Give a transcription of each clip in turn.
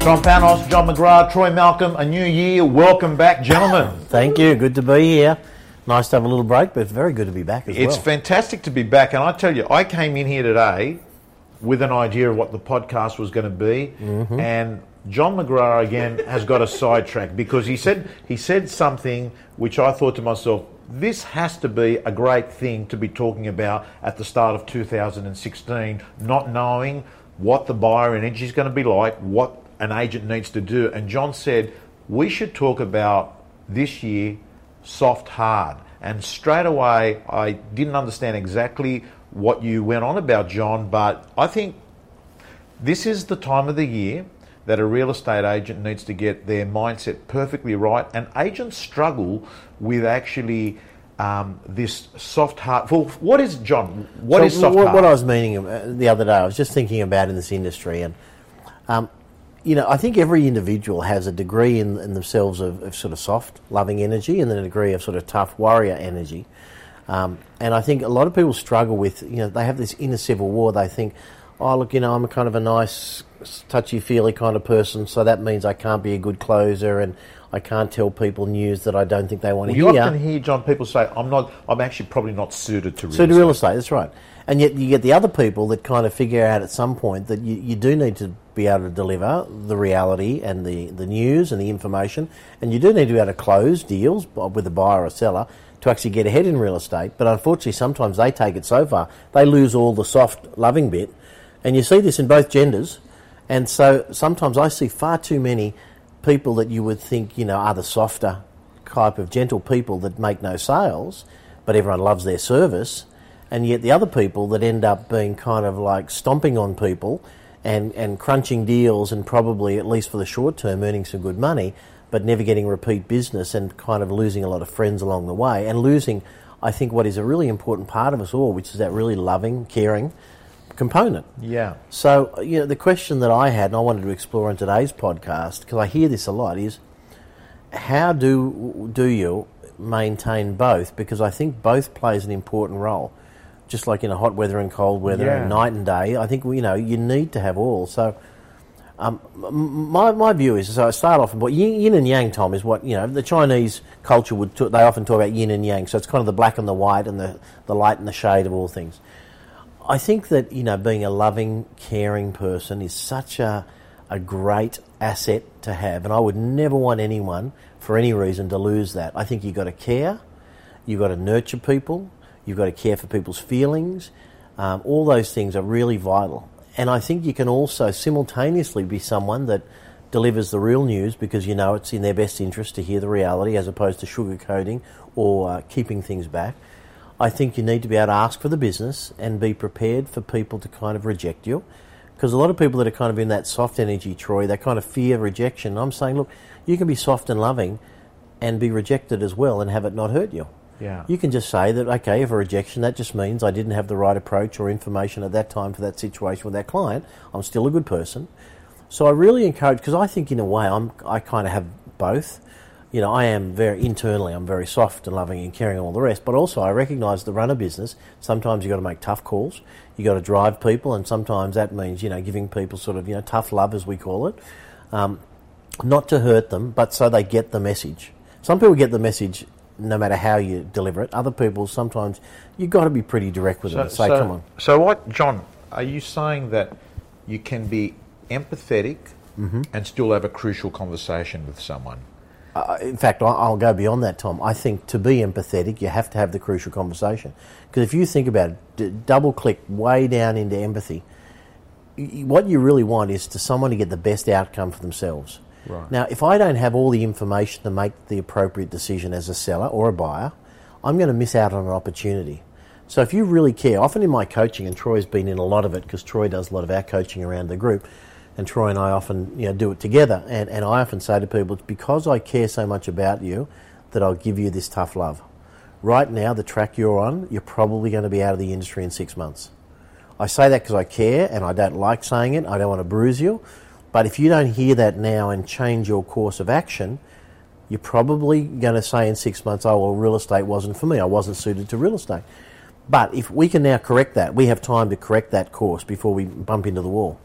Tom Panos, John McGrath, Troy Malcolm, a new year. Welcome back, gentlemen. Thank you. Good to be here. Nice to have a little break, but it's very good to be back as It's well. fantastic to be back, and I tell you, I came in here today with an idea of what the podcast was going to be, Mm-hmm. and John McGrath again has got a sidetrack because he said he said something which I thought to myself, this has to be a great thing to be talking about at the start of 2016, not knowing what the buyer energy is going to be like, what an agent needs to do. And John said, we should talk about this year soft hard. And straight away, I didn't understand exactly what you went on about, John, but I think this is the time of the year that a real estate agent needs to get their mindset perfectly right. And agents struggle with actually um, this soft heart. Well, what is, John, What So is soft what, heart? what I was meaning uh, the other day, I was just thinking about in this industry, and um, you know, I think every individual has a degree in, in themselves of, of sort of soft, loving energy, and then a degree of sort of tough warrior energy. Um, and I think a lot of people struggle with, you know, they have this inner civil war. They think, oh, look, you know, I'm a kind of a nice, touchy feely kind of person, so that means I can't be a good closer and I can't tell people news that I don't think they want to hear. you often hear, John, people say, I'm not, I'm actually probably not suited to real to estate. real estate, that's right. And yet you get the other people that kind of figure out at some point that you, you do need to be able to deliver the reality and the, the news and the information, and you do need to be able to close deals with a buyer or seller to actually get ahead in real estate. But unfortunately, sometimes they take it so far, they lose all the soft, loving bit. And you see this in both genders. And so sometimes I see far too many people that you would think, you know, are the softer type of gentle people that make no sales, but everyone loves their service. And yet the other people that end up being kind of like stomping on people and, and crunching deals and probably, at least for the short term, earning some good money, but never getting repeat business and kind of losing a lot of friends along the way and losing, I think, what is a really important part of us all, which is that really loving, caring component. Yeah. So, you know, the question that I had, and I wanted to explore in today's podcast, because I hear this a lot, is how do do you maintain both? Because I think both plays an important role. Just like in a hot weather and cold weather, Yeah. and night and day, I think you know you need to have all. So, um, my my view is so I start off with yin, yin and yang. Tom is what you know. The Chinese culture would t- they often talk about yin and yang. So it's kind of the black and the white, and the the light and the shade of all things. I think that you know being a loving, caring person is such a a great asset to have, and I would never want anyone for any reason to lose that. I think you've got to care, you've got to nurture people, you've got to care for people's feelings. Um, all those things are really vital, and I think you can also simultaneously be someone that delivers the real news because you know it's in their best interest to hear the reality as opposed to sugarcoating or uh, keeping things back. I think you need to be able to ask for the business and be prepared for people to kind of reject you. Because a lot of people that are kind of in that soft energy, Troy, they kind of fear rejection. I'm saying, look, you can be soft and loving and be rejected as well and have it not hurt you. Yeah. You can just say that, okay, if a rejection, that just means I didn't have the right approach or information at that time for that situation with that client. I'm still a good person. So I really encourage, because I think in a way I'm, I kind of have both. You know, I am very internally, I'm very soft and loving and caring and all the rest. But also, I recognise the run a business. Sometimes you've got to make tough calls. You've got to drive people, and sometimes that means, you know, giving people sort of, you know, tough love, as we call it. Um, not to hurt them, but so they get the message. Some people get the message no matter how you deliver it. Other people, sometimes you've got to be pretty direct with them and say, so, come on. So what, John? Are you saying that you can be empathetic Mm-hmm. and still have a crucial conversation with someone? Uh, in fact, I'll go beyond that, Tom. I think to be empathetic, you have to have the crucial conversation. Because if you think about it, d- double click way down into empathy, y- what you really want is to someone to get the best outcome for themselves. Right. Now, if I don't have all the information to make the appropriate decision as a seller or a buyer, I'm going to miss out on an opportunity. So if you really care, often in my coaching, and Troy's been in a lot of it because Troy does a lot of our coaching around the group, and Troy and I often you know, do it together. And, and I often say to people, it's because I care so much about you that I'll give you this tough love. Right now, the track you're on, you're probably going to be out of the industry in six months. I say that because I care and I don't like saying it. I don't want to bruise you. But if you don't hear that now and change your course of action, you're probably going to say in six months, oh, well, real estate wasn't for me. I wasn't suited to real estate. But if we can now correct that, we have time to correct that course before we bump into the wall.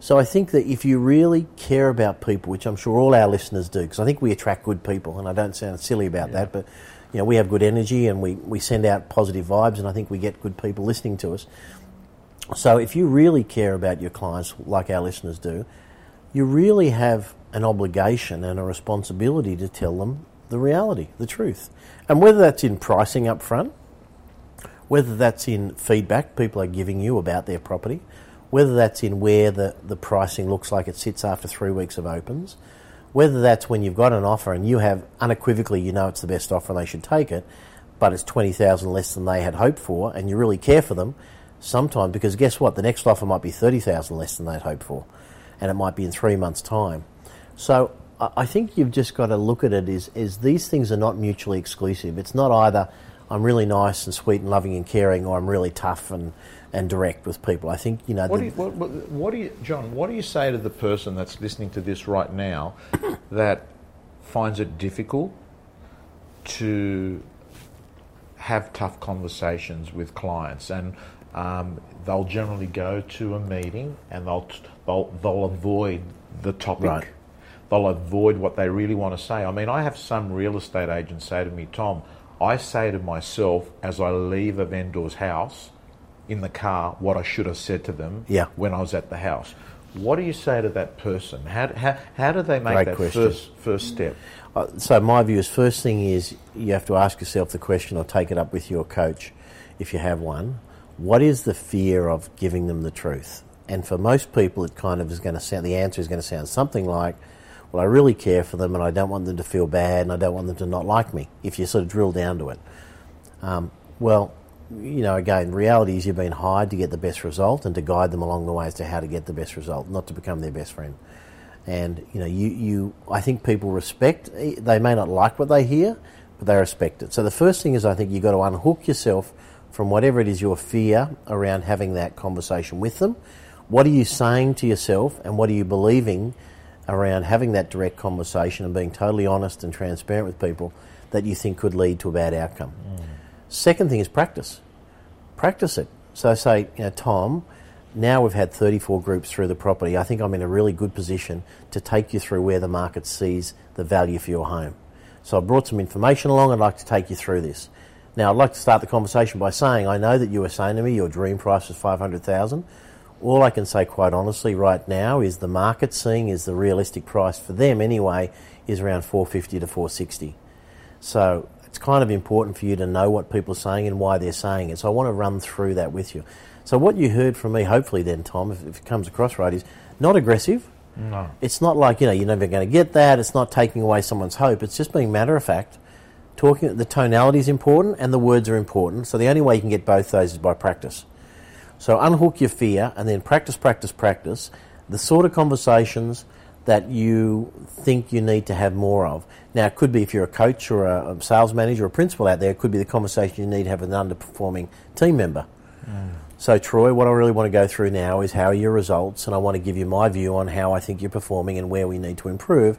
So I think that if you really care about people, which I'm sure all our listeners do, because I think we attract good people, and I don't sound silly about that, but you know we have good energy and we, we send out positive vibes, and I think we get good people listening to us. So if you really care about your clients, like our listeners do, you really have an obligation and a responsibility to tell them the reality, the truth. And whether that's in pricing up front, whether that's in feedback people are giving you about their property, whether that's in where the, the pricing looks like it sits after three weeks of opens, whether that's when you've got an offer and you have unequivocally you know it's the best offer and they should take it, but it's 20,000 less than they had hoped for and you really care for them, sometimes because guess what, the next offer might be 30,000 less than they'd hoped for and it might be in three months' time. So I think you've just got to look at it as, as these things are not mutually exclusive. It's not either I'm really nice and sweet and loving and caring or I'm really tough and, and direct with people. I think, you know... What, the, do you, what, what do you, John, what do you say to the person that's listening to this right now that finds it difficult to have tough conversations with clients and um, they'll generally go to a meeting and they'll, they'll, they'll avoid the topic. Right. They'll avoid what they really want to say. I mean, I have some real estate agents say to me, Tom, I say to myself as I leave a vendor's house in the car what I should have said to them Yeah. when I was at the house. What do you say to that person? How, how, how do they make Great that question. first, first step? Uh, so my view is first thing is you have to ask yourself the question or take it up with your coach if you have one. What is the fear of giving them the truth? And for most people, it kind of is going to sound, the answer is going to sound something like, well, I really care for them and I don't want them to feel bad and I don't want them to not like me, if you sort of drill down to it. Um, well, you know, again, reality is you've been hired to get the best result and to guide them along the way as to how to get the best result, not to become their best friend. And, you know, you, you I think people respect, they may not like what they hear, but they respect it. So the first thing is I think you've got to unhook yourself from whatever it is your fear around having that conversation with them. What are you saying to yourself and what are you believing around having that direct conversation and being totally honest and transparent with people that you think could lead to a bad outcome? Mm. Second thing is practice. Practice it. So say, you know, Tom, now we've had 34 groups through the property. I think I'm in a really good position to take you through where the market sees the value for your home. So I brought some information along. I'd like to take you through this. Now I'd like to start the conversation by saying I know that you were saying to me your dream price is 500,000. All I can say quite honestly right now is the market seeing is the realistic price for them anyway is around 450 to 460. So it's kind of important for you to know what people are saying and why they're saying it. So I want to run through that with you. So what you heard from me, hopefully, then Tom, if, if it comes across right, is not aggressive. No. It's not like you know you're never going to get that. It's not taking away someone's hope. It's just being matter of fact. Talking, the tonality is important and the words are important. So the only way you can get both those is by practice. So unhook your fear and then practice, practice, practice. The sort of conversations that you think you need to have more of. Now, it could be if you're a coach or a, a sales manager or a principal out there, it could be the conversation you need to have with an underperforming team member. Mm. So, Troy, what I really want to go through now is how are your results, and I want to give you my view on how I think you're performing and where we need to improve.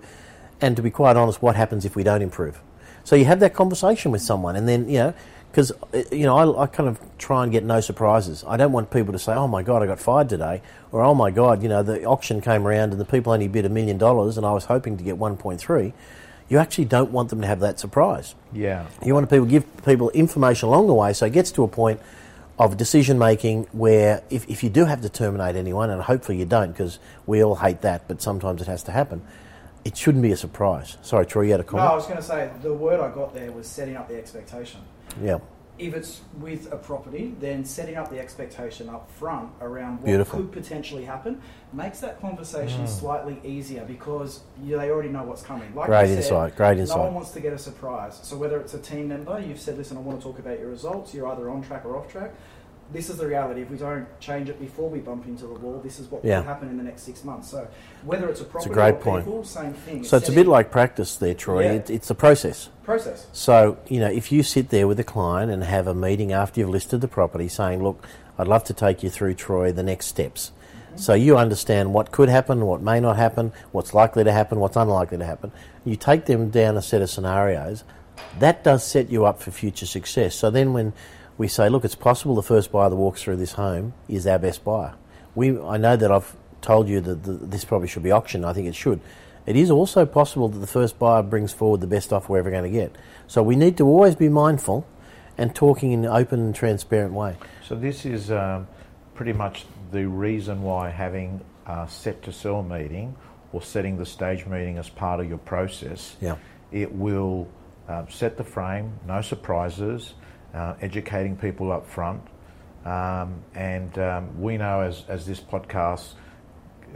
And to be quite honest, what happens if we don't improve? So you have that conversation with someone, and then you know, because uh, you know, I, I kind of try and get no surprises. I don't want people to say, "Oh my God, I got fired today," or "Oh my God, you know, the auction came around and the people only bid a million dollars, and I was hoping to get 1.3." You actually don't want them to have that surprise. Yeah. You want to people give people information along the way, so it gets to a point of decision making where if, if you do have to terminate anyone, and hopefully you don't, because we all hate that, but sometimes it has to happen. It shouldn't be a surprise. Sorry, Troy, you had a call. No. I was going to say the word I got there was setting up the expectation. yeah, If it's with a property, then setting up the expectation up front around what Beautiful. could potentially happen makes that conversation mm. slightly easier because you, they already know what's coming. Like Great said, insight, great insight. No one wants to get a surprise. So whether it's a team member, you've said, "Listen, I want to talk about your results." You're either on track or off track. This is the reality. If we don't change it before we bump into the wall, this is what Yeah. will happen in the next six months. So whether it's a property it's a great or point. people, same thing. So it's a bit like practice there, Troy. Yeah. It, it's a process. process. So, you know, if you sit there with a client and have a meeting after you've listed the property saying, look, I'd love to take you through, Troy, the next steps. Mm-hmm. So you understand what could happen, what may not happen, what's likely to happen, what's unlikely to happen. You take them down a set of scenarios. That does set you up for future success. So then when we say, look, it's possible the first buyer that walks through this home is our best buyer. We, I know that I've told you that the, this probably should be auctioned. I think it should. It is also possible that the first buyer brings forward the best offer we're ever going to get. So we need to always be mindful and talking in an open and transparent way. So this is um, pretty much the reason why having a set to sell meeting or setting the stage meeting as part of your process, Yeah. it will uh, set the frame, no surprises, uh, educating people up front. Um, and um, we know as, as this podcast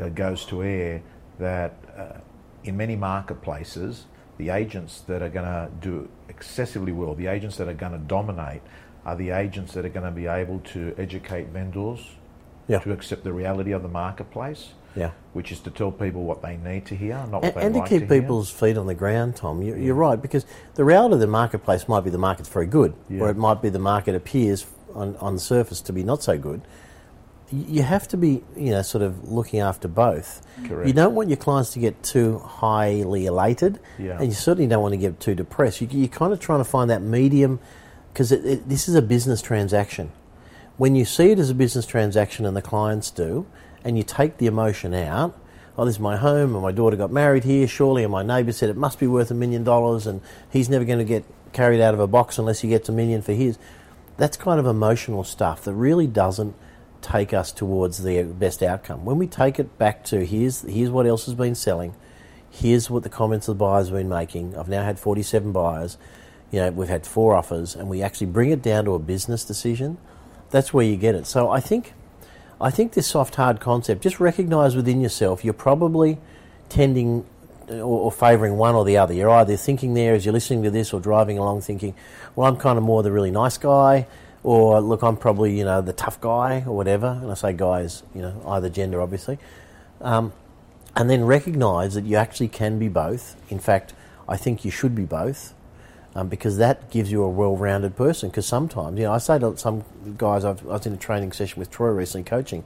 uh, goes to air that uh, in many marketplaces, the agents that are going to do excessively well, the agents that are going to dominate, are the agents that are going to be able to educate vendors Yeah. to accept the reality of the marketplace, Yeah. which is to tell people what they need to hear, not what And, they and to like keep to people's feet on the ground, Tom, you, you're right, because the reality of the marketplace might be the market's very good, Yeah. or it might be the market appears on, on the surface to be not so good. You have to be, you know, sort of looking after both. Correct. You don't want your clients to get too highly elated, Yeah. and you certainly don't want to get too depressed. You, you're kind of trying to find that medium, because this is a business transaction. When you see it as a business transaction, and the clients do, and you take the emotion out, oh, this is my home, and my daughter got married here, surely, and my neighbour said it must be worth a million dollars, and he's never going to get carried out of a box unless he gets a million for his. That's kind of emotional stuff that really doesn't take us towards the best outcome. When we take it back to here's here's what else has been selling, here's what the comments of the buyers have been making. I've now had 47 buyers. You know, we've had four offers, and we actually bring it down to a business decision. That's where you get it. So I think, I think this soft hard concept. Just recognise within yourself you're probably tending or, or favouring one or the other. You're either thinking there as you're listening to this, or driving along thinking, well, I'm kind of more the really nice guy, or look, I'm probably you know the tough guy or whatever. And I say guys, you know, either gender, obviously Um, and then recognise that you actually can be both. In fact, I think you should be both, um, because that gives you a well-rounded person. Because sometimes, you know, I say to some guys, I've, I was in a training session with Troy recently, coaching,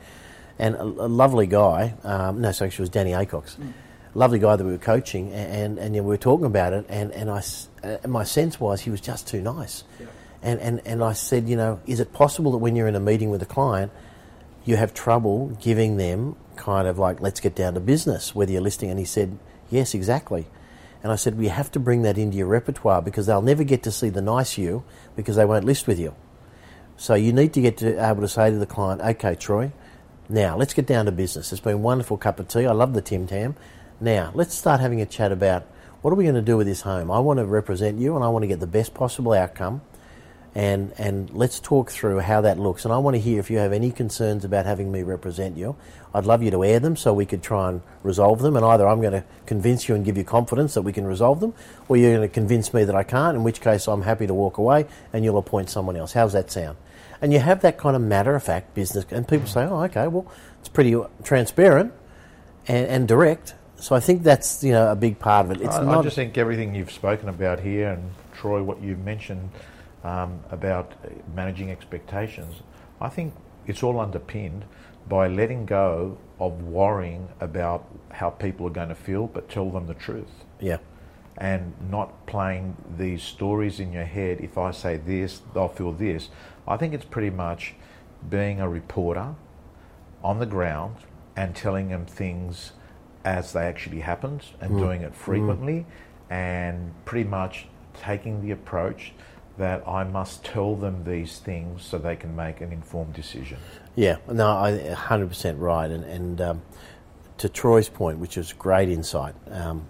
and a, a lovely guy. Um, no, sorry, it was Danny Acox. Lovely guy that we were coaching, and and, you know, we were talking about it, and and I, s- uh, my sense was he was just too nice, and and and I said, you know, is it possible that when you're in a meeting with a client, you have trouble giving them kind of like, let's get down to business, whether you're listening. And he said, yes, exactly. And I said, we have to bring that into your repertoire because they'll never get to see the nice you because they won't list with you. So you need to get to able to say to the client, okay, Troy, now let's get down to business. It's been a wonderful cup of tea. I love the Tim Tam. Now let's start having a chat about what are we going to do with this home. I want to represent you and I want to get the best possible outcome and and let's talk through how that looks. And I want to hear if you have any concerns about having me represent you. I'd love you to air them so we could try and resolve them. And either I'm going to convince you and give you confidence that we can resolve them, or you're going to convince me that I can't. In which case, I'm happy to walk away and you'll appoint someone else. How's that sound? And you have that kind of matter of fact business, and people say, "Oh, okay, well, it's pretty uh, transparent and, and direct." So I think that's you know a big part of it. It's I, not I just think everything you've spoken about here, and Troy, what you've mentioned um, about managing expectations, I think it's all underpinned by letting go of worrying about how people are going to feel, but tell them the truth. yeah, and not playing these stories in your head. If I say this, they'll feel this. I think it's pretty much being a reporter on the ground and telling them things as they actually happened and doing it frequently and pretty much taking the approach that I must tell them these things so they can make an informed decision. Yeah, no, I 100% right. And, and um, to Troy's point, which is great insight, um,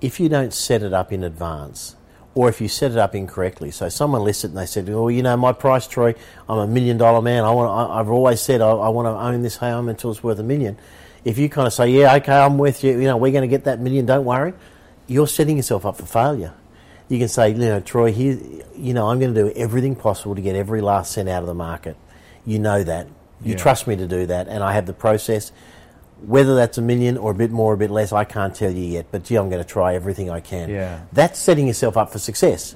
if you don't set it up in advance, or if you set it up incorrectly, so someone listed and they said, "Oh, you know, my price, Troy, I'm a million dollar man. I want, I, I've always said I, I want to own this home until it's worth a million. If you kind of say, "Yeah, okay, I'm with you," you know, we're going to get that million. Don't worry. You're setting yourself up for failure. You can say, you know, Troy, here, you know, I'm going to do everything possible to get every last cent out of the market. You know that. You Yeah. trust me to do that, and I have the process. Whether that's a million or a bit more or a bit less, I can't tell you yet. But gee, I'm going to try everything I can. Yeah. That's setting yourself up for success,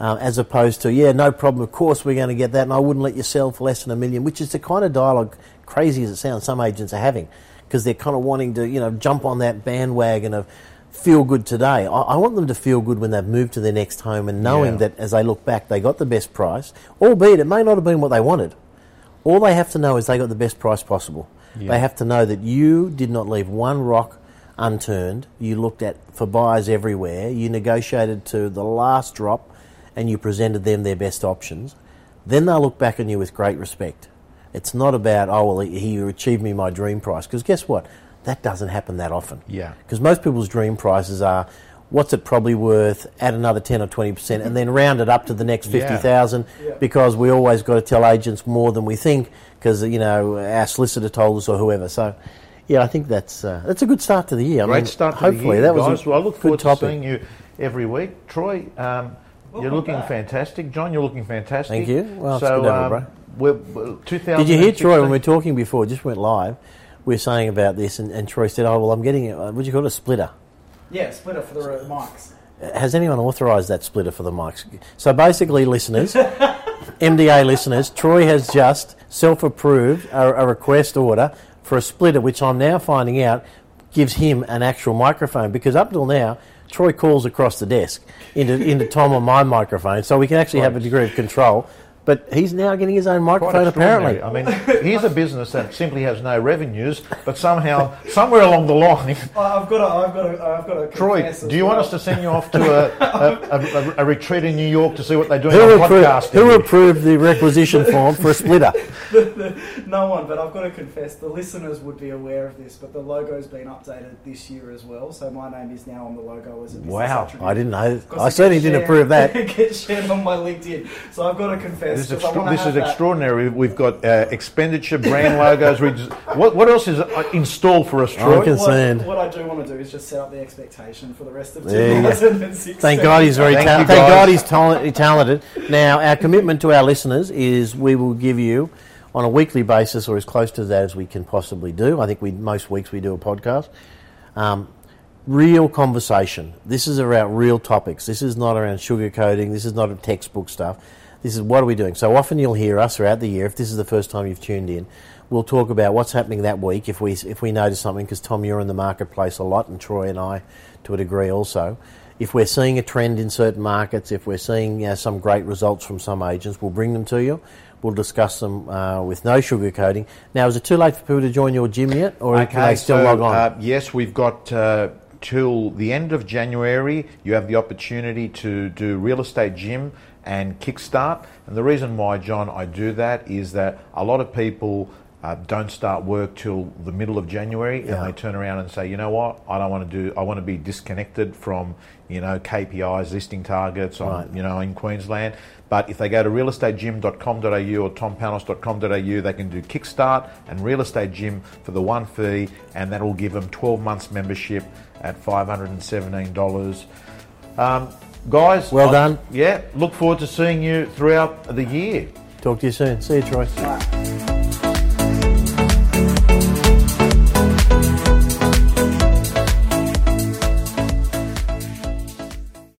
uh, as opposed to yeah, no problem. Of course, we're going to get that, and I wouldn't let you sell for less than a million. Which is the kind of dialogue, crazy as it sounds, some agents are having because they're kind of wanting to you know jump on that bandwagon of feel good today. I, I want them to feel good when they've moved to their next home and knowing Yeah. that as they look back, they got the best price, albeit it may not have been what they wanted. All they have to know is they got the best price possible. They have to know that you did not leave one rock unturned. You looked at for buyers everywhere. You negotiated to the last drop, and you presented them their best options. Then they'll look back on you with great respect. It's not about oh well he, he achieved me my dream price because guess what that doesn't happen that often. Yeah. Because most people's dream prices are what's it probably worth, add another 10 or 20%, and then round it up to the next 50,000 Yeah. because we always got to tell agents more than we think because, you know, our solicitor told us or whoever. So, yeah, I think that's uh, that's a good start to the year. I Great mean, start to hopefully the year, that was a well, I look good forward topic. to seeing you every week. Troy, um, you're Welcome looking back. fantastic. John, you're looking fantastic. Thank you. Well, it's so, good to have you, um, bro. we're, we're Did you hear Troy when we were talking before? Just went live. We were saying about this, and, and Troy said, "Oh well, I'm getting a, what do you call it, a splitter." Yeah, splitter for the uh, mics. Has anyone authorised that splitter for the mics? So basically, listeners, MDA listeners, Troy has just self-approved a, a request order for a splitter, which I'm now finding out gives him an actual microphone because up till now. Troy calls across the desk into, into Tom on my microphone, so we can actually have a degree of control. But he's now getting his own Quite microphone, apparently. I mean, here's a business that simply has no revenues, but somehow, somewhere along the line, I- I've got to, I've got to, I've got to. Troy, do you want us to send you off to a, a, a, a retreat in New York to see what they're doing Who, on appro- podcasting? who approved the requisition form for a splitter? No one, but I've got to confess, the listeners would be aware of this, but the logo's been updated this year as well, so my name is now on the logo as a business Wow, attribute. I didn't know. I certainly gets didn't approve that. It gets shared on my LinkedIn, so I've got to confess. This is, 'cause I extra- wanna this is that- extraordinary. We've got uh, expenditure, brand logos. we just- what, what else is uh, installed for us, I'm Troy? con- concerned. What, what I do want to do is just set up the expectation for the rest of There you 2016. Thank God he's very Thank thank. God he's talent- talented. Now our commitment to our listeners is we will give you on a weekly basis or as close to that as we can possibly do. I think we most weeks we do a podcast. Um, real conversation. This is around real topics. This is not around sugarcoating. This is not a textbook stuff. This is what are we doing. So often you'll hear us throughout the year. If this is the first time you've tuned in, we'll talk about what's happening that week. If we if we notice something, because Tom, you're in the marketplace a lot, and Troy and I, to a degree, also. If we're seeing a trend in certain markets, if we're seeing uh, some great results from some agents, we'll bring them to you. We'll discuss them uh, with no sugarcoating. Now, is it too late for people to join your gym yet, or can they still so, log on? Uh, yes, we've got uh, till the end of January. You have the opportunity to do real estate gym and kickstart. And the reason why, John, I do that is that a lot of people. Uh, don't start work till the middle of January, Yeah. and they turn around and say, "You know what? I don't want to do. I want to be disconnected from, you know, KPIs, listing targets, on, Right. you know, in Queensland." But if they go to realestategym.com.au or tompanos.com.au, they can do Kickstart and Real Estate Gym for the one fee, and that will give them 12 months membership at $517. Um, guys, Well I- done. Yeah, look forward to seeing you throughout the year. Talk to you soon. See you, Troy.